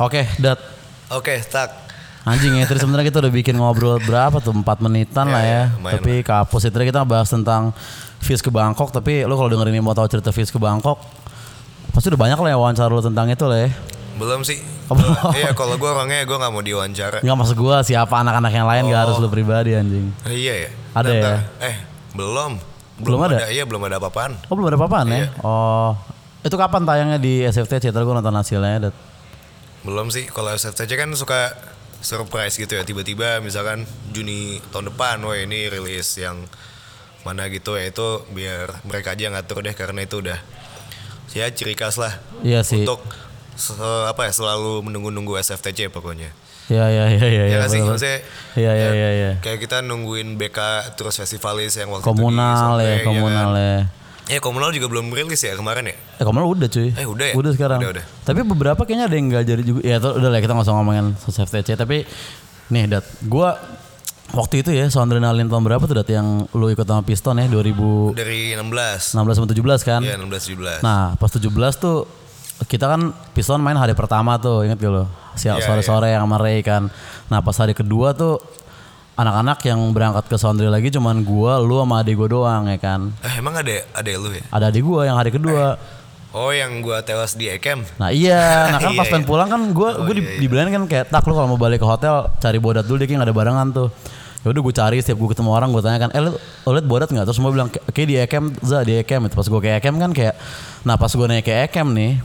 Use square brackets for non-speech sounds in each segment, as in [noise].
Oke, Dat. Oke, tak. Anjing ya, terus sebenarnya kita udah bikin ngobrol berapa tuh? 4 menitan Ya, lah ya. ya, lumayan tapi kapus itu kita bahas tentang Fis ke Bangkok, tapi lu kalau dengerin ini mau tahu cerita Fis ke Bangkok, pasti udah banyak lah ya wawancara lu tentang itu lah ya. Belum sih. Oh, belum. Iya, kalau gue orangnya gue nggak mau diwawancara. Enggak maksud gua siapa anak-anak yang lain gak harus lu pribadi anjing. Eh, iya ya. Ada Bentar, ya? Eh, belum. Belum ada? Iya, belum ada apa-apaan. Oh belum ada apa-apaan ya? Iya. Oh, itu kapan tayangnya di SFTC? Terus gue nonton hasilnya, Dat. Belum sih. Kalau SFTC kan suka surprise gitu ya. Tiba-tiba misalkan Juni tahun depan, wah ini rilis yang mana gitu ya itu biar mereka aja yang ngatur deh karena itu udah ya ciri khas lah Iya sih. untuk se- apa ya selalu menunggu-nunggu SFTC pokoknya. Iya iya iya iya. Ya, iya, nggak sih bener-bener. maksudnya Iya iya iya iya. kayak kita nungguin BK terus festivalis yang waktu Komunal itu di ya, Survey, komunal kan. ya. Eh komunal juga belum rilis ya kemarin ya? Eh komunal udah cuy. Eh, udah ya? Udah sekarang. Udah, udah. Tapi beberapa kayaknya ada yang nggak jadi juga. Ya itu udah lah kita nggak usah ngomongin FTC. Tapi nih Dat, gua waktu itu ya Soundrenalin tahun berapa tuh Dat yang lu ikut sama Piston ya 2016 Dari 16. sama 17 kan? Iya 16 17. Nah pas 17 tuh kita kan Piston main hari pertama tuh inget gak lo? Siap Iya, sore-sore yang sama Ray kan. Nah pas hari kedua tuh anak-anak yang berangkat ke Soundry lagi cuman gua, lu sama adik gua doang ya kan. Eh emang ada ada lu ya? Ada adik gua yang hari kedua. Oh yang gua tewas di Ekem. Nah iya, nah kan [laughs] Iya, pas pengen iya. pulang kan gue Oh, gue di, iya, iya. dibilangin kan kayak tak lu kalau mau balik ke hotel cari bodat dulu dia kayak nggak ada barengan tuh. Ya udah gue cari setiap gue ketemu orang gue tanya kan, eh lu, liat bodat nggak? Terus semua bilang kayak di Ekem, za di Ekem. Itu pas gue ke Ekem kan kayak, nah pas gue naik ke Ekem nih,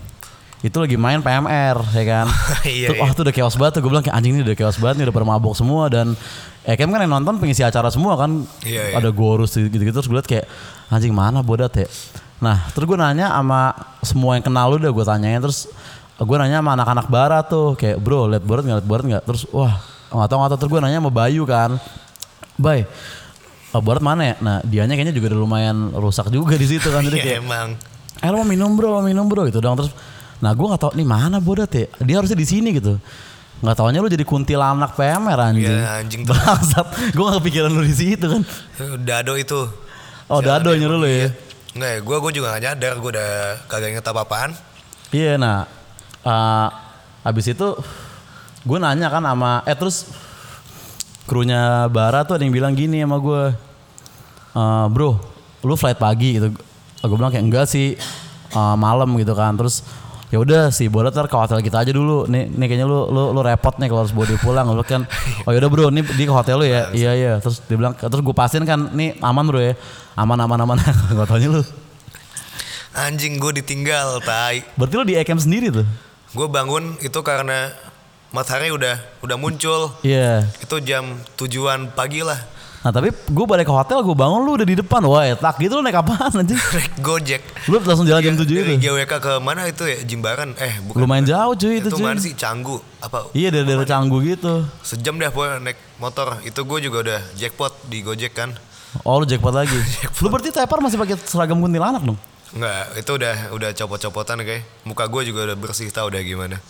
itu lagi main PMR ya kan. [laughs] Iya, Tuh, Wah iya. tuh udah chaos banget tuh gue bilang kayak anjing ini udah chaos banget nih udah pada mabok semua dan Ekem kan yang nonton pengisi acara semua kan. Iya, iya. Ada gorus gitu-gitu terus gue liat kayak anjing mana bodat ya. Nah terus gue nanya sama semua yang kenal lu udah gue tanyain terus gue nanya sama anak-anak barat tuh kayak bro liat borat nggak liat borat nggak terus wah nggak tahu nggak tahu terus gue nanya sama Bayu kan Bay borat mana ya nah dianya kayaknya juga udah lumayan rusak juga di situ kan jadi Iya kayak emang. eh lo mau minum bro mau minum bro gitu dong terus nah gue nggak tahu nih mana bodat ya dia harusnya di sini gitu nggak taunya lu jadi kuntilanak PMR anjing. Iya, anjing tuh. bangsat. Gue nggak kepikiran lu di situ kan. Dado itu. oh dado nyuruh lu ya? Enggak ya, gue gue juga gak nyadar, gue udah kagak inget apa-apaan. Iya nah eh, Habis itu Gue nanya kan sama Eh terus Krunya Bara tuh ada yang bilang gini sama gue "Eh, Bro Lu flight pagi gitu. Gue bilang kayak enggak sih eh, malam gitu kan. Terus ya udah sih boleh ntar ke hotel kita aja dulu. Nih nih kayaknya lu lu lu repot nih kalau harus bawa dia pulang. Lu kan oh yaudah bro nih di ke hotel lu ya. Iya iya. Terus dia bilang terus gue pastiin kan nih aman bro ya. Aman aman aman. [laughs] Gak taunya lu. Anjing gue ditinggal, tai. berarti lu di Ekem sendiri tuh? Gue bangun itu karena matahari udah udah muncul. iya. Itu jam tujuan pagi lah. Nah tapi gue balik ke hotel gue bangun lu udah di depan Wah etak gitu lu naik apaan [laughs] Naik Gojek. Lu langsung jalan jam 7 Dari itu GWK ke mana itu ya? Jimbaran. Eh, bukan. Lumayan jauh cuy itu itu cuy mana sih? Canggu. Apa? Iya dari daerah Canggu gitu Sejam deh pokoknya naik motor. Itu gue juga udah jackpot di Gojek kan. Oh lu jackpot lagi [laughs] Lu berarti tepar masih pakai seragam kuntilanak dong Enggak, itu udah udah copot-copotan kayak. Muka gue juga udah bersih tau udah gimana.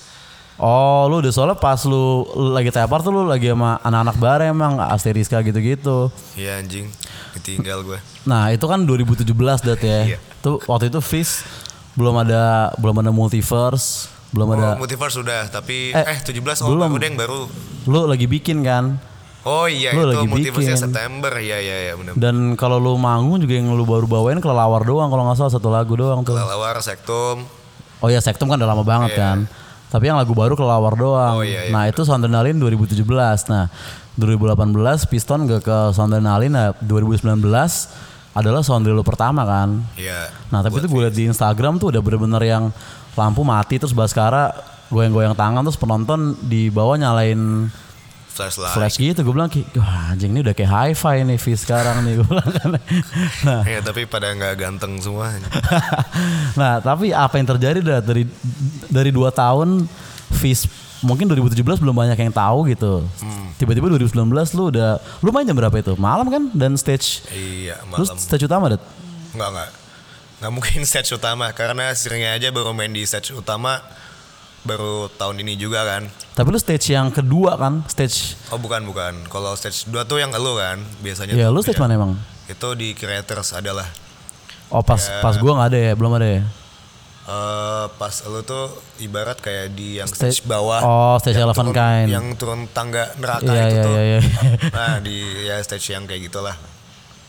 Oh lu udah soalnya pas lu lagi tepar tuh lu lagi sama anak-anak bare emang Asteriska gitu-gitu Iya anjing, ditinggal gue. Nah itu kan 2017 dat ya Iya. Tuh waktu itu Fizz belum ada belum ada multiverse belum ada Oh, multiverse sudah, tapi Eh, eh, 17 oh belum. udah yang baru. lu lagi bikin kan Oh iya Lu itu lagi multiverse bikin. September. Iya iya iya benar. dan kalau lu manggung juga yang lu baru bawain kelelawar doang kalau nggak salah satu lagu doang tuh Kelelawar, Sektum. Oh ya Sektum kan udah lama banget Iya. kan. Tapi yang lagu baru kelelawar doang. Oh, iya, iya, nah itu Soundrenalin 2017. Nah 2018 Piston gak ke Soundrenalin. Nah 2019 adalah Soundrelo pertama kan. Iya. Nah tapi itu gue liat di Instagram tuh udah bener-bener yang lampu mati terus Baskara goyang-goyang tangan terus penonton di bawah nyalain Flashlight. flash gitu. Gue bilang wah anjing ini udah kayak hi-fi nih Fizz sekarang nih. [laughs] Gue bilang kan. Nah Iya tapi pada nggak ganteng semua. [laughs] nah, tapi apa yang terjadi dari dari dua tahun Fizz mungkin 2017 belum banyak yang tahu gitu. Hmm. Tiba-tiba 2019 lu udah lu main jam berapa itu? Malam kan dan stage iya lu malam. stage utama dat. Enggak enggak. Nggak mungkin [laughs] stage utama karena seringnya aja baru main di stage utama baru tahun ini juga kan. Tapi lu stage yang kedua kan, stage Oh bukan bukan. Kalau stage 2 tuh yang elu kan biasanya. Ya lu stage Iya. mana emang? Itu di creators adalah. Oh pas Ya. pas gua nggak ada ya, belum ada ya. eh, pas lu tuh ibarat kayak di yang Stage- stage, bawah oh, stage yang eleven turun- kind. yang turun tangga neraka Iya, itu iya, tuh iya, iya. [laughs] nah di ya stage yang kayak gitulah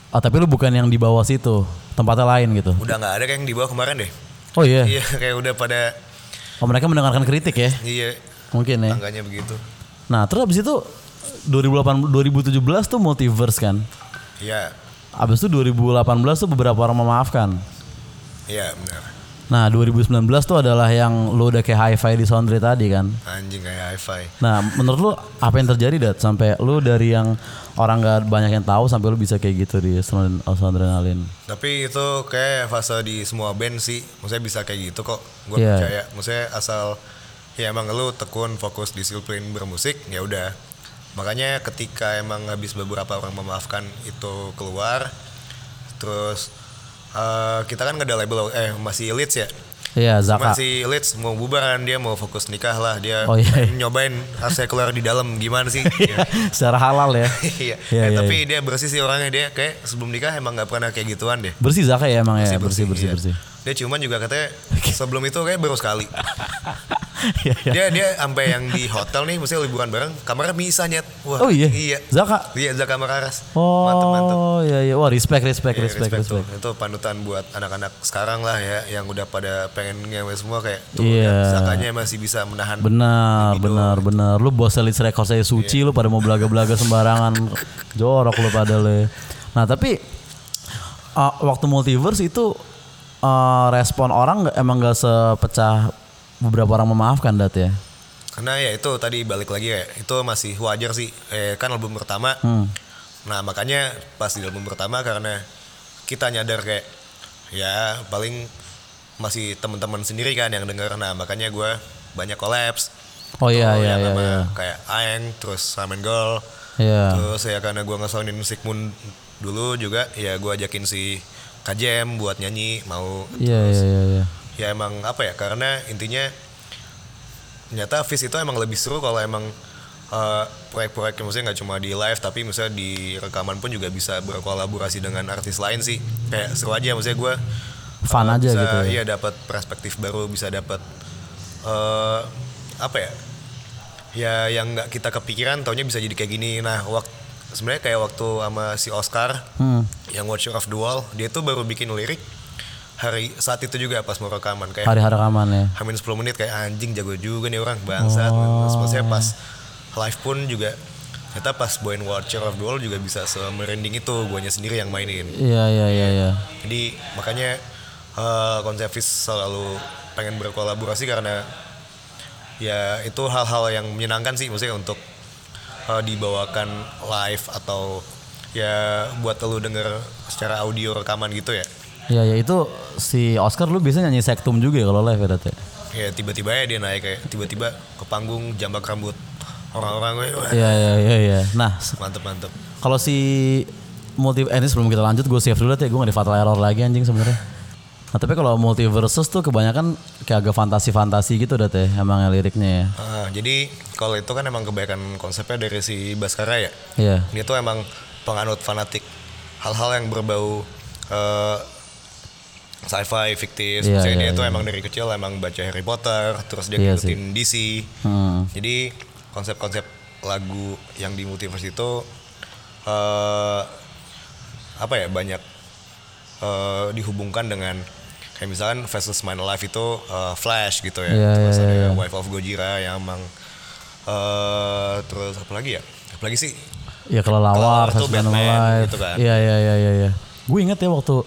Oh tapi lu bukan yang di bawah situ, tempatnya lain gitu. udah nggak ada kayak yang di bawah kemarin deh Oh iya. [laughs] iya kayak udah pada Oh mereka mendengarkan kritik ya, iya mungkin ya. tangganya begitu Nah terus abis itu 2008 2017 tuh multiverse kan. iya Abis itu 2018 tuh beberapa orang memaafkan. iya benar Nah 2019 tuh adalah yang lu udah kayak hi-fi di Soundry tadi kan. anjing kayak hi-fi Nah menurut lu apa yang terjadi dat sampai lu dari yang orang gak banyak yang tahu sampai lu bisa kayak gitu di Sound Soundrenalin. Tapi itu kayak fase di semua band sih. Maksudnya bisa kayak gitu kok. Gue Iya. percaya. Maksudnya asal ya emang lu tekun fokus disiplin bermusik ya udah. Makanya ketika emang habis beberapa orang memaafkan itu keluar, terus eh, kita kan nggak ada label eh masih Leeds ya. Iya Zaka. Masih Leeds mau bubaran dia mau fokus nikah lah dia Oh, iya. nyobain rasanya keluar di dalam gimana sih? [laughs] Ya. Secara halal ya. [laughs] Iya. Iya, Eh, iya, tapi dia bersih sih orangnya dia kayak sebelum nikah emang nggak pernah kayak gituan deh. Bersih Zaka ya emang ya bersih bersih iya. bersih. Dia cuman juga katanya sebelum itu kayak baru sekali. [laughs] Iya, iya. Dia dia sampai yang di hotel nih mesti liburan bareng, kamarnya bisa nyet. Wah, Oh iya. Iya. Zaka. Iya, Zaka Mararas. Mantep mantep. Oh iya iya. Wah respect respect Iya, respect respect. Itu panutan buat anak-anak sekarang lah ya yang udah pada pengen ngewe semua kayak tuh Iya. lihat Zakanya masih bisa menahan Benar, benar, benar. Lu bos Elite Record saya suci, lu pada mau belaga-belaga sembarangan. [laughs] Jorok lu pada le. Nah tapi uh, waktu multiverse itu uh, respon orang emang gak sepecah beberapa orang memaafkan dat ya. Karena ya itu tadi balik lagi ya, itu masih wajar sih. Eh kan album pertama. Hmm. Nah makanya pas di album pertama karena kita nyadar kayak ya paling masih teman-teman sendiri kan yang denger. Nah makanya gue banyak collabs. Oh iya Tuh, iya iya. iya. Kayak Aeng, terus Ramen Girl. Iya. Terus ya karena gue ngesaunin Sigmund dulu juga ya gue ajakin si Kajem buat nyanyi mau Iya iya iya. iya. ya emang apa ya karena intinya ternyata Fizz itu emang lebih seru kalau emang eh, proyek-proyek maksudnya nggak cuma di live tapi misalnya di rekaman pun juga bisa berkolaborasi dengan artis lain sih kayak seru aja maksudnya gue Fun aja bisa, gitu ya. iya dapat perspektif baru bisa dapat eh apa ya ya yang nggak kita kepikiran taunya bisa jadi kayak gini nah waktu sebenarnya kayak waktu sama si Oscar Hmm. Yang Watcher of Wall dia tuh baru bikin lirik hari saat itu juga pas mau rekaman kayak Hari-hari rekaman ya. Hamin 10 menit kayak anjing jago juga nih orang bangsat. Oh. Terus maksudnya pas live pun juga ternyata pas Boy Watcher of Wall juga bisa semerinding itu guanya sendiri yang mainin. Iya iya iya iya. Jadi makanya eh, konsep Fizz selalu pengen berkolaborasi karena ya itu hal-hal yang menyenangkan sih maksudnya untuk eh, dibawakan live atau ya buat lu denger secara audio rekaman gitu ya. Iya iya itu si Oscar lu biasanya nyanyi sektum juga ya kalau live ya Dat ya? ya tiba-tiba ya dia naik kayak tiba-tiba ke panggung jambak rambut orang-orang Iya iya iya iya. Nah mantep mantep Kalau si multi eh, ini sebelum kita lanjut gue save dulu deh gue gak di fatal error lagi anjing sebenarnya. Nah tapi kalau multiverses tuh kebanyakan kayak agak fantasi-fantasi gitu dat ya emang liriknya ya. Ah, jadi kalau itu kan emang kebaikan konsepnya dari si Baskara ya Iya. dia tuh emang penganut fanatik hal-hal yang berbau eh, sci-fi fiktif Iya, Misalnya dia tuh iya. emang dari kecil emang baca Harry Potter terus dia Iya ngikutin DC Hmm. jadi konsep-konsep lagu yang di multiverse itu eh apa ya banyak eh, dihubungkan dengan kayak misalkan versus My Life itu eh, Flash gitu ya Iya, terus iya, ada iya. Wife of Gojira yang emang eh terus apa lagi ya apa lagi sih Ya kalau lawar, Kelelawar Fast Dynamo Batman gitu kan. Iya iya iya iya. iya. Gue inget ya waktu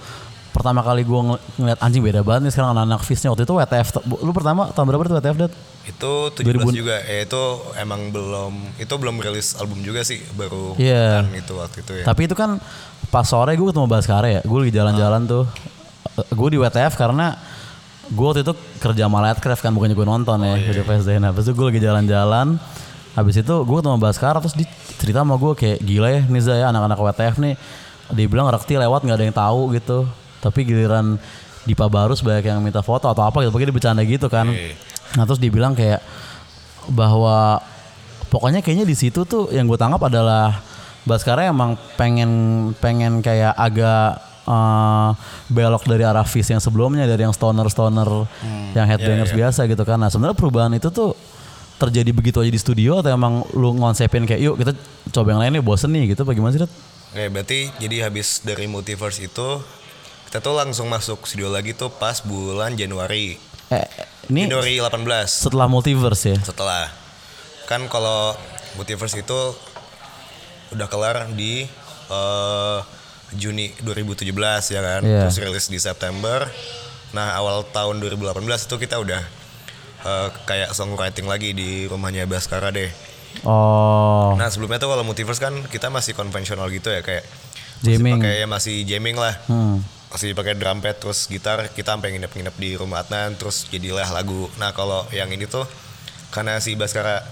pertama kali gue ng ngeliat anjing beda banget nih sekarang anak-anak Fizz-nya waktu itu WTF. Lu pertama tahun berapa tuh WTF dat? itu 17 juga ya itu emang belum itu belum rilis album juga sih baru Iya. kan itu waktu itu ya Tapi itu kan pas sore gue ketemu Baskara ya. Gue lagi jalan-jalan tuh. Gue di WTF karena gue waktu itu kerja sama Lightcraft kan bukannya gue nonton ya video PSDN. Habis itu gue lagi jalan-jalan. Habis itu gue ketemu Baskara terus cerita sama gue kayak gila ya Niza ya anak-anak WTF nih. Dia bilang rekti lewat nggak ada yang tahu gitu. Tapi giliran Dipa Barus banyak yang minta foto atau apa gitu. Pokoknya dia bercanda gitu kan. Nah terus dibilang kayak bahwa pokoknya kayaknya di situ tuh yang gue tangkap adalah Baskara emang pengen pengen kayak agak eh, belok dari arah Fizz yang sebelumnya dari yang stoner-stoner Hmm. yang Iya, headbangers biasa gitu kan. Nah, sebenarnya perubahan itu tuh terjadi begitu aja di studio atau emang lu ngonsepin kayak yuk kita coba yang lain nih bosen nih gitu bagaimana sih? Dat? Oke, berarti jadi habis dari Multiverse itu kita tuh langsung masuk studio lagi tuh pas bulan Januari. Eh, ini Januari 18 setelah multiverse ya. setelah kan kalau Multiverse itu udah kelar di eh, Juni 2017 ya kan. Iya. Terus rilis di September. Nah, awal tahun 2018 itu kita udah eh, kayak songwriting lagi di rumahnya Baskara deh. Oh, Nah sebelumnya tuh kalau multiverse kan kita masih konvensional gitu ya kayak Jamming. masih pakai ya masih jamming lah, hmm. masih pakai drum pad terus gitar kita sampai nginep-nginep di rumah Adnan terus jadilah lagu. Nah kalau yang ini tuh karena si Baskara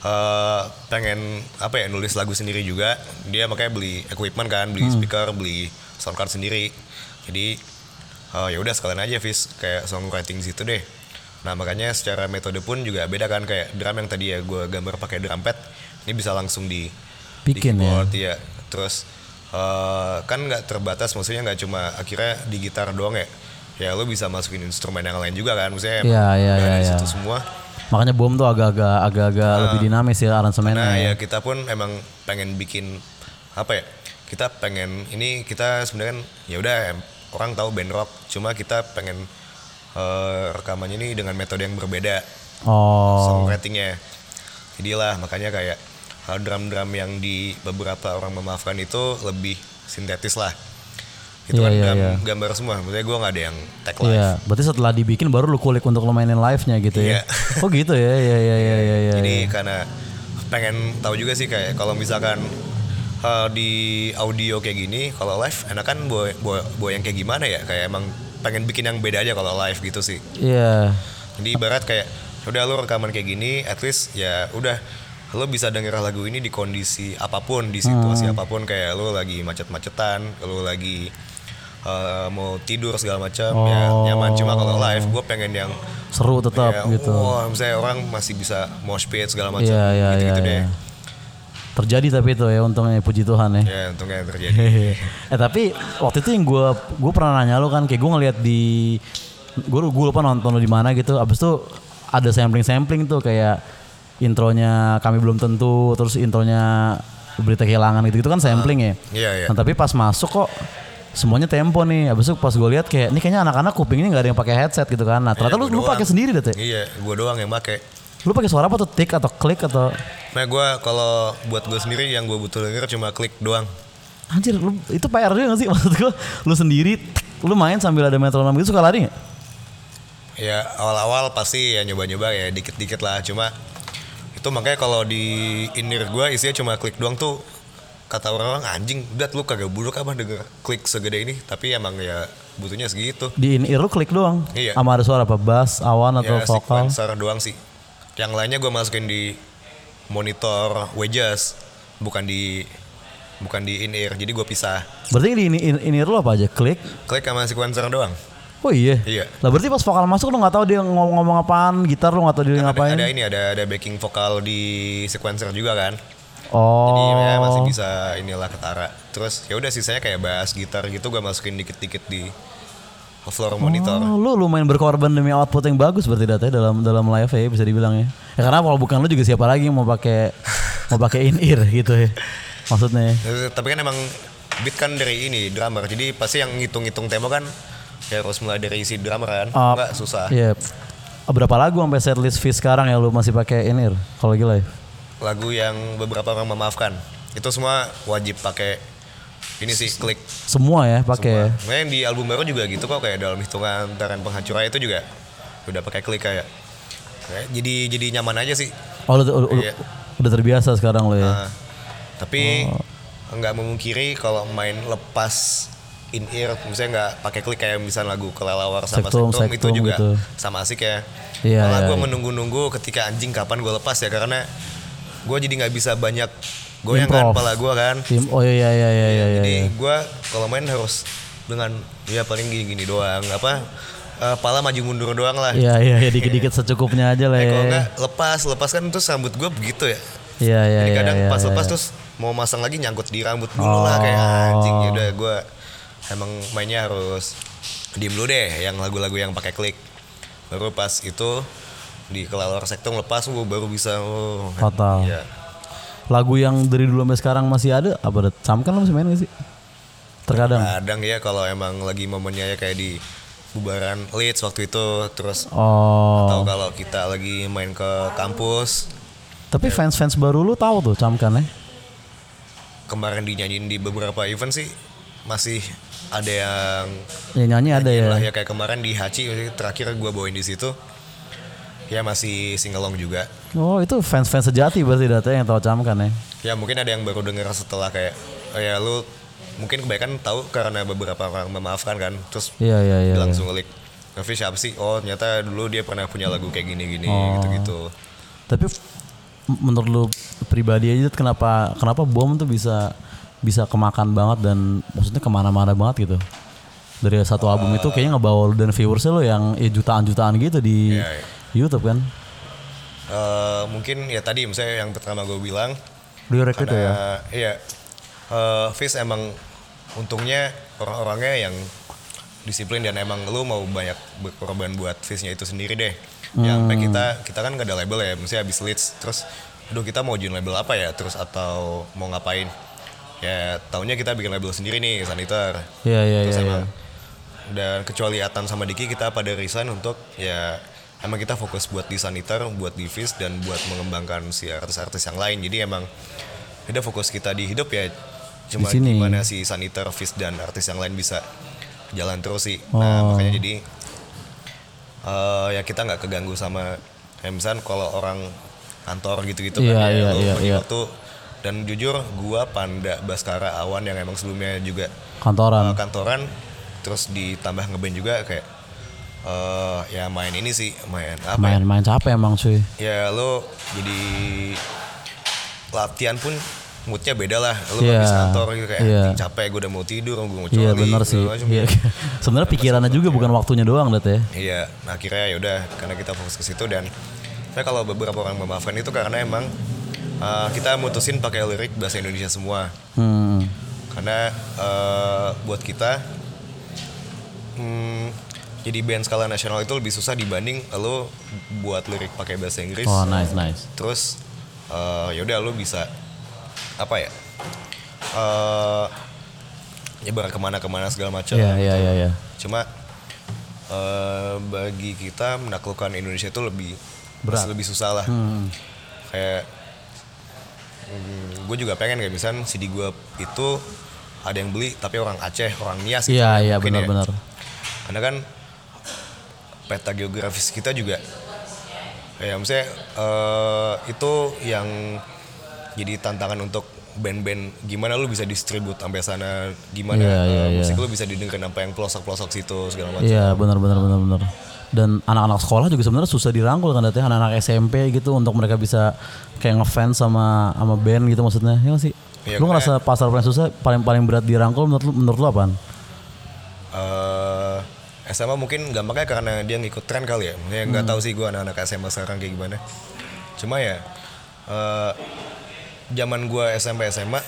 eh, pengen apa ya nulis lagu sendiri juga, dia makanya beli equipment kan, beli speaker, beli sound card sendiri. Jadi eh, ya udah sekalian aja Fis kayak songwriting situ deh. Nah makanya secara metode pun juga beda kan kayak drum yang tadi ya gue gambar pakai drum pad ini bisa langsung di Bikin di ya. keyboard ya. Terus eh, kan nggak terbatas maksudnya nggak cuma akhirnya di gitar doang ya. Ya lu bisa masukin instrumen yang lain juga kan maksudnya Iya, iya, iya, situ iya. semua. Makanya bom tuh agak-agak agak-agak lebih dinamis ya aransemennya. Nah ya. ya kita pun emang pengen bikin apa ya? Kita pengen ini kita sebenarnya kan ya udah orang tahu band rock, cuma kita pengen eh, rekamannya ini dengan metode yang berbeda. Oh, songwritingnya. Jadilah makanya kayak uh, drum-drum yang di beberapa orang memaafkan itu lebih sintetis lah. Itu Iya, kan iya, drum iya. gambar semua. Maksudnya gue nggak ada yang tag live. iya. Berarti setelah dibikin baru lu kulik untuk lu mainin live-nya gitu ya. Iya. Oh gitu ya. Iya iya iya iya iya. Jadi iya. karena pengen tahu juga sih kayak kalau misalkan uh, di audio kayak gini, kalau live enakan bawa, bawa, bawa yang kayak gimana ya? Kayak emang pengen bikin yang beda aja kalau live gitu sih. Iya. Jadi ibarat kayak udah lu rekaman kayak gini, at least ya udah lo bisa denger lagu ini di kondisi apa pun, di situasi Hmm. apa pun kayak lu lagi macet-macetan, lu lagi uh, mau tidur segala macam ya Oh. nyaman. Cuma kalau live gue pengen yang Seru tetap ya, gitu. wah misalnya orang masih bisa mosh pit segala macam Iya iya iya. gitu-gitu deh. iya. Terjadi tapi itu ya untungnya puji Tuhan ya. Ya untungnya terjadi. [laughs] eh tapi waktu itu yang gue gue pernah nanya lu kan kayak gue ngeliat di gue gue lupa nonton lu di mana gitu abis itu ada sampling sampling tuh kayak intronya kami belum tentu terus intronya berita kehilangan gitu gitu kan sampling ya Iya iya. nah tapi pas masuk kok semuanya tempo nih abis itu pas gue lihat kayak ini kayaknya anak-anak kuping ini nggak ada yang pakai headset gitu kan nah ternyata Iya, lu lu pakai sendiri deh. Iya, gue doang yang make. Lu pakai suara apa tuh? Tik atau klik atau? Nah gue kalau buat gue sendiri yang gue butuh denger cuma klik doang. anjir lu itu PR juga gak sih? [laughs] Maksud gue lu sendiri tik, lu main sambil ada metronom gitu suka lari nggak? Ya awal-awal pasti ya nyoba-nyoba ya dikit-dikit lah. Cuma itu makanya kalau di inir gue isinya cuma klik doang tuh. Kata orang-orang anjing udah lu kagak buruk apa denger klik segede ini. Tapi emang ya butuhnya segitu. Di in ear lu klik doang? Iya. sama ada suara apa? Bass awan atau ya vokal? sequencer doang sih yang lainnya gue masukin di monitor wedges bukan di bukan di in ear jadi gue pisah. Berarti di in, in, in ear lu apa aja? Klik? Klik sama sequencer doang. Oh iya? Iya. lah berarti pas vokal masuk lu nggak tahu dia ngomong, ngomong apaan gitar lu nggak tahu dia ada, ngapain? ada ini ada ada backing vokal di sequencer juga kan. Oh. Jadi ya masih bisa inilah ketara. Terus ya udah sisanya kayak bass, gitar gitu gue masukin dikit-dikit di floor monitor. Oh, lu lumayan berkorban demi output yang bagus berarti data dalam dalam live ya bisa dibilang ya. Ya karena kalau bukan lu juga siapa lagi yang mau pakai [laughs] mau pakai in ear gitu ya. Maksudnya. Terus, Tapi kan emang beat kan dari ini drummer. Jadi pasti yang ngitung-ngitung tempo kan ya harus mulai dari si drummer kan. Uh, Enggak susah. Iya. Berapa lagu sampai setlist fee sekarang ya lu masih pakai in ear kalau lagi live? Lagu yang beberapa orang memaafkan. Itu semua wajib pakai ini sih klik. Semua ya pakai. Nah, yang di album baru juga gitu kok kayak dalam hitungan taran penghancuran itu juga udah pakai klik kayak. kayak jadi jadi nyaman aja sih. Oh lu- lu- Iya. udah terbiasa sekarang lu ya. Nah, tapi Oh. nggak memungkiri kalau main lepas in ear misalnya nggak pakai klik kayak misalnya lagu kelelawar sama Sektum, sektum, itu sektum juga gitu. sama asik ya. Iya, Malah iya, gue iya. menunggu-nunggu ketika anjing kapan gue lepas ya karena gue jadi nggak bisa banyak goyang kan kepala gue kan. Tim oh iya iya iya iya iya. jadi iya. gue kalau main harus dengan ya paling gini-gini doang apa eh, pala maju mundur doang lah. Iya iya iya dikit-dikit [laughs] secukupnya aja lah Eh, ya. kalau nggak lepas lepas kan terus rambut gue begitu ya. Iya iya Jadi iya. kadang iya, pas iya. lepas terus mau masang lagi nyangkut di rambut dulu lah kayak Oh. anjing ya udah gue emang mainnya harus diem dulu deh yang lagu-lagu yang pakai klik baru pas itu di kelelawar sektor lepas gue baru bisa oh, Total. ya Lagu yang dari dulu sampai sekarang masih ada apa? ada? Sam kan lo masih main gak sih? Terkadang. kadang ya kalau emang lagi momennya ya kayak di bubaran Leeds waktu itu terus Oh. atau kalau kita lagi main ke kampus Tapi fans-fans baru lu tahu tuh Cam kan ya? kemarin dinyanyiin di beberapa event sih masih ada yang Ya nyanyi ada ya. lah ya kayak kemarin di Hachi terakhir gue bawain di situ ya masih singelong juga Oh itu fans-fans sejati berarti datanya yang tahu Cam kan ya? ya mungkin ada yang baru dengar setelah kayak oh ya lu mungkin kebanyakan tahu karena beberapa orang memaafkan kan terus Iya iya iya. langsung ngelik Novi siapa sih oh ternyata dulu dia pernah punya lagu kayak gini gini Oh. gitu gitu Tapi menurut lu pribadi aja kenapa kenapa bom tuh bisa bisa kemakan banget dan maksudnya ke mana-mana banget gitu? Dari satu album itu kayaknya ngebawa lu dan viewersnya lo yang ya, jutaan-jutaan gitu di Iya, iya. YouTube kan? Eh, mungkin ya tadi misalnya yang pertama gue bilang Lyric itu ya? karena iya eh Fizz emang untungnya orang-orangnya yang disiplin dan emang lu mau banyak berkorban buat Fizznya itu sendiri deh yang sampai kita kita kan gak ada label ya misalnya habis leads terus aduh kita mau join label apa ya terus atau mau ngapain ya taunya kita bikin label sendiri nih Saniter Iya iya terus iya. emang iya. dan kecuali Atan sama Diki kita pada resign untuk ya emang kita fokus buat di Saniter, buat di Fizz dan buat mengembangkan si artis-artis yang lain. Jadi emang kita fokus kita di hidup ya cuma Di sini. gimana si Saniter, Fizz dan artis yang lain bisa jalan terus sih. Nah Oh. makanya jadi eh, ya kita nggak keganggu sama misalnya kalau orang kantor gitu-gitu Iya, kan ya iya, lu iya, bagi iya. waktu dan jujur gua Panda Baskara Awan yang emang sebelumnya juga Kantoran. uh, kantoran terus ditambah ngeband juga kayak eh ya main ini sih main apa ya? Main main capek emang cuy. ya lo jadi latihan pun moodnya beda lah lo Iya, habis kantor gitu kayak iya. "Anjing, capek gue udah mau tidur gue mau coli Iya bener sih. segala macam." Iya. [laughs] Sebenarnya pikirannya juga bukan waktunya doang dat ya. Iya, nah akhirnya ya udah karena kita fokus ke situ dan saya kalau beberapa orang memaafkan itu karena emang uh, kita mutusin pakai lirik bahasa Indonesia semua. Hmm. Karena uh, buat kita hmm, jadi band skala nasional itu lebih susah dibanding lo buat lirik pakai bahasa Inggris. Oh nice nice. Terus uh, ya udah lo bisa apa ya? Uh, nyebar ke mana-kemana segala macam. Iya iya iya iya. Cuma eh, bagi kita menaklukkan Indonesia itu lebih Berat. lebih susah lah. Hmm. Kayak gue juga pengen kayak misalnya CD gue itu ada yang beli tapi orang Aceh, orang Nias gitu. Iya iya Mungkin ya. benar-benar. Karena kan peta geografis kita juga ya maksudnya eh, itu yang jadi tantangan untuk band-band gimana lu bisa distribut sampai sana gimana eh, iya, iya. musik lu bisa didengarkan sampai yang pelosok-pelosok situ segala macam. Iya benar-benar benar-benar. Dan anak-anak sekolah juga sebenarnya susah dirangkul kan datanya anak-anak SMP gitu untuk mereka bisa kayak ngefans sama sama band gitu maksudnya. Ya sih? Iya, lu ngerasa pasar paling susah paling paling berat dirangkul menurut lu menurut lu apaan? SMA mungkin gampangnya karena dia ngikut tren kali ya. Ya Hmm. nggak tahu sih gue anak-anak SMA sekarang kayak gimana. Cuma ya eh zaman gue SMP SMA,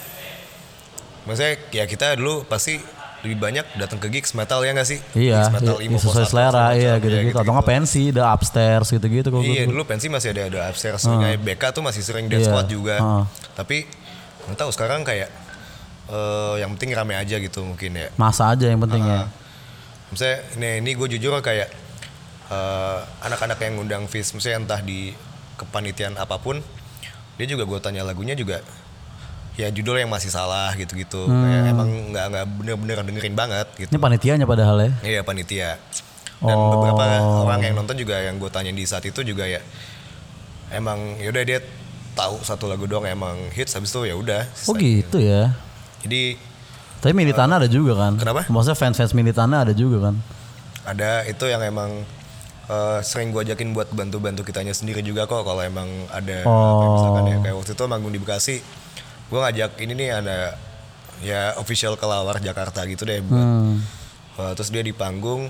maksudnya ya kita dulu pasti lebih banyak datang ke gigs metal ya nggak sih? Iya, Gigs metal, iya, sesuai selera iya macam. gitu-gitu. Atau nggak pensi, ada upstairs gitu-gitu Iya dulu pensi masih ada ada upstairs, kayak BK tuh masih sering dance Iya, squad juga. heeh. Tapi nggak tahu sekarang kayak eh yang penting rame aja gitu mungkin ya. Masa aja yang penting ya. Misalnya ini, ini gue jujur kayak eh, anak-anak yang ngundang Fizz, misalnya entah di kepanitiaan apa pun, dia juga gue tanya lagunya juga ya judul yang masih salah gitu-gitu. Hmm. Kayak emang nggak nggak bener-bener dengerin banget gitu. Ini panitianya padahal ya. Iya panitia. Dan Oh. beberapa orang yang nonton juga yang gue tanya di saat itu juga ya emang yaudah dia tahu satu lagu doang emang hits habis itu ya udah. Oh gitu ya. Jadi Tapi Militana ada juga kan? Kenapa? Maksudnya fans-fans Militana ada juga kan? ada itu yang emang eh, sering gue ajakin buat bantu-bantu kitanya sendiri juga kok kalau emang ada Oh. misalkan ya kayak waktu itu manggung di Bekasi gue ngajak ini nih ada ya official kelawar Jakarta gitu deh buat Hmm. Eh, terus dia di panggung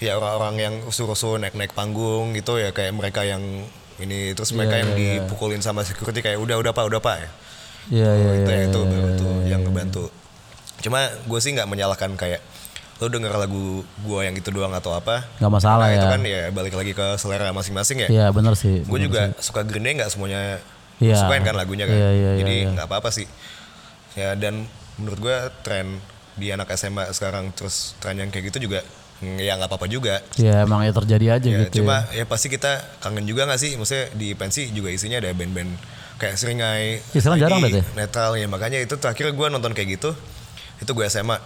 ya orang-orang yang suruh-suruh naik-naik panggung gitu ya kayak mereka yang ini terus mereka Iya, yang iya, iya. dipukulin sama security kayak udah udah pak udah pak ya Iya iya itu iya. ya itu iya, baru iya, tuh iya, yang iya. ngebantu cuma gue sih nggak menyalahkan kayak lo denger lagu gua yang itu doang atau apa Nggak masalah Nah, itu ya. kan ya balik lagi ke selera masing-masing ya Iya bener sih. gue juga suka Green Day nggak semuanya Iya. sukain kan lagunya kan iya, iya, jadi iya. nggak apa-apa sih ya dan menurut gue tren di anak SMA sekarang terus tren yang kayak gitu juga mm, ya nggak apa-apa juga Ya emang ya terjadi aja ya gitu. cuma ya. ya pasti kita kangen juga nggak sih maksudnya di pensi juga isinya ada band-band kayak seringai Ya, sekarang jarang berarti ya? netral ya makanya itu terakhir gue nonton kayak gitu itu gue SMA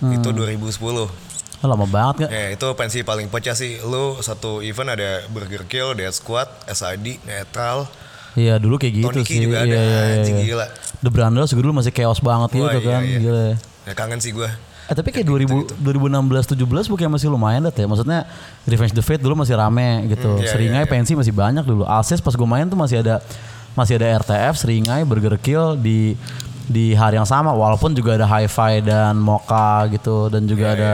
Hmm. itu 2010 Ah, lama banget gak? Ya itu pensi paling pecah sih. Lu satu event ada Burger Kill, Death Squad, SID, Netral, Iya dulu kayak gitu Tony sih. juga ada. Iya, iya, iya, Anjing iya. gila. The Branders juga dulu masih chaos banget gitu Wah, iya, kan. iya. Gila. Ya kangen sih gue. Eh tapi kayak 2000, 2016 17 bukannya masih lumayan deh ya. Maksudnya Revenge the Fate dulu masih rame gitu. Hmm, iya, Seringai iya, iya. pensi masih banyak dulu. Alses pas gue main tuh masih ada masih ada RTF, Seringai, Burger Kill di di hari yang sama walaupun juga ada Hi-Fi dan Mocha gitu dan juga Iya, ada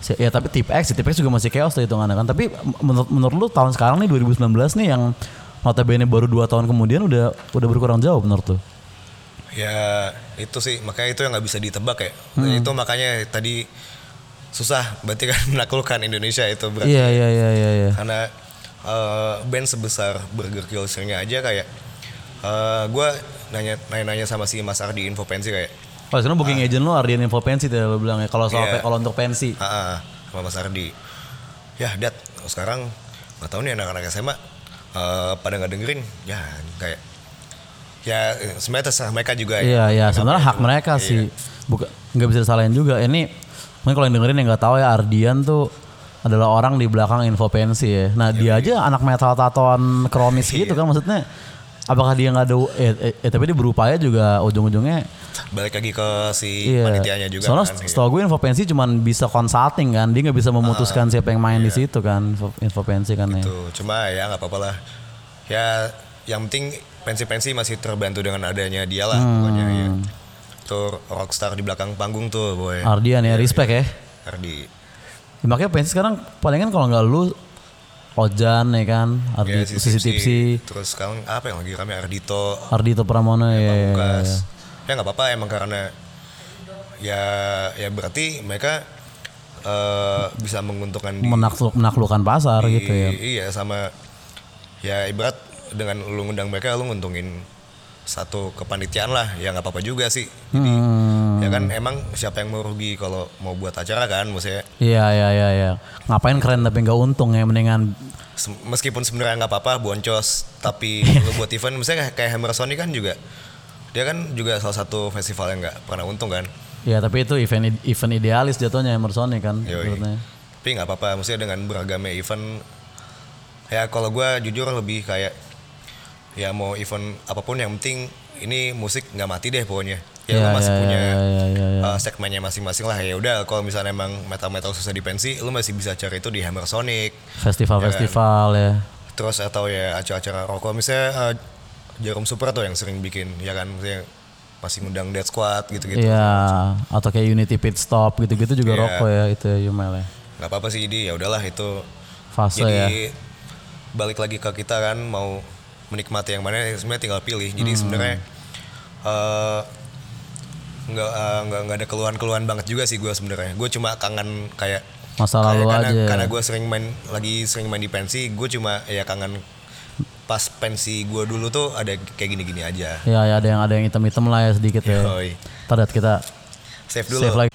si- ya tapi Tip X, Tip X juga masih chaos tuh hitungannya kan. Tapi menurut menurut lu tahun sekarang nih 2019 nih yang notabene baru 2 tahun kemudian udah udah berkurang jauh menurut lu. Ya itu sih makanya itu yang nggak bisa ditebak ya. Hmm. Itu makanya tadi susah berarti kan [laughs] menaklukkan Indonesia itu berarti. Iya iya iya iya iya. Karena eh, band sebesar Burger Kill seringnya aja kayak eh gue nanya nanya sama si Mas Ardi info pensi kayak Oh, sekarang booking agent lu Ardian Info Pensi tadi lu bilang ya. Kalau soal Iya. pe- kalau untuk pensi. Ah, ah, sama Mas Ardi. Ya, Dat, sekarang nggak tahu nih anak-anak SMA eh, pada nggak dengerin. Ya, kayak ya sebenarnya terserah mereka juga ya. Iya iya sebenarnya hak mereka Iya. sih. Bukan nggak bisa disalahin juga. Ini mungkin kalau yang dengerin yang nggak tahu ya Ardian tuh adalah orang di belakang Info Pensi ya. Nah dia aja anak metal tatoan kronis [laughs] gitu kan maksudnya. Apakah dia nggak ada? Eh, eh, eh, tapi dia berupaya juga ujung-ujungnya. Balik lagi ke si Iya. panitianya juga Soalnya kan. setahu gue Info Pensi cuman bisa consulting kan. Dia nggak bisa memutuskan siapa yang main di situ kan. Info, Info Pensi kan ya. Tuh, cuma ya nggak apa-apa lah. Ya, yang penting pensi-pensi masih terbantu dengan adanya dia lah Hmm. pokoknya ya. Tuh rockstar di belakang panggung tuh, boy. Ardian ya respect ya. Ardi. Ya, makanya pensi sekarang palingan kalau nggak lu Ojan ya kan, Ardi Ya, si Sisi Tipsi. Terus sekarang apa yang lagi rame Ardito, Ardito Pramono ya. ya, ya, ya. Ya nggak apa-apa emang karena ya ya berarti mereka eh, bisa menguntungkan di Menakluk, menaklukkan pasar di- gitu ya. Iya sama ya ibarat dengan lu ngundang mereka lu nguntungin satu kepanitiaan lah ya nggak apa-apa juga sih. Jadi Hmm. ya kan emang siapa yang mau rugi kalau mau buat acara kan maksudnya Iya iya iya iya. Ngapain keren tapi nggak untung ya mendingan meskipun sebenarnya nggak apa-apa boncos tapi [laughs] buat event misalnya kayak- Hammer Sonic kan juga dia kan juga salah satu festival yang nggak pernah untung kan ya tapi itu event event idealis jatuhnya Emerson kan Yoi. menurutnya. tapi nggak apa-apa maksudnya dengan beragamnya event ya kalau gua jujur lebih kayak ya mau event apa pun yang penting ini musik nggak mati deh pokoknya ya Iya, lu masih iya, punya iya, iya, iya, iya. uh, segmennya masing-masing lah ya udah kalau misalnya emang metal metal susah di pensi lu masih bisa cari itu di Hammer Sonic Festival-festival ya. terus atau ya acara-acara rokok misalnya uh, Jarum Super tuh yang sering bikin ya kan maksudnya masih ngundang Dead Squad gitu-gitu Iya, atau kayak Unity Pit Stop gitu-gitu juga Iya. rokok ya itu ya Yumel ya. nggak apa-apa sih jadi ya udahlah itu Fase jadi ya. balik lagi ke kita kan mau menikmati yang mana sebenarnya tinggal pilih jadi Hmm. sebenarnya eh, nggak eh, nggak nggak ada keluhan-keluhan banget juga sih gue sebenarnya gue cuma kangen kayak Masa lalu karena, aja. karena gue sering main lagi sering main di pensi gue cuma ya kangen pas pensi gue dulu tuh ada kayak gini-gini aja Ya, ya ada yang ada yang hitam-hitam lah ya sedikit ya. Yoi. Ntar lihat kita save dulu save lagi.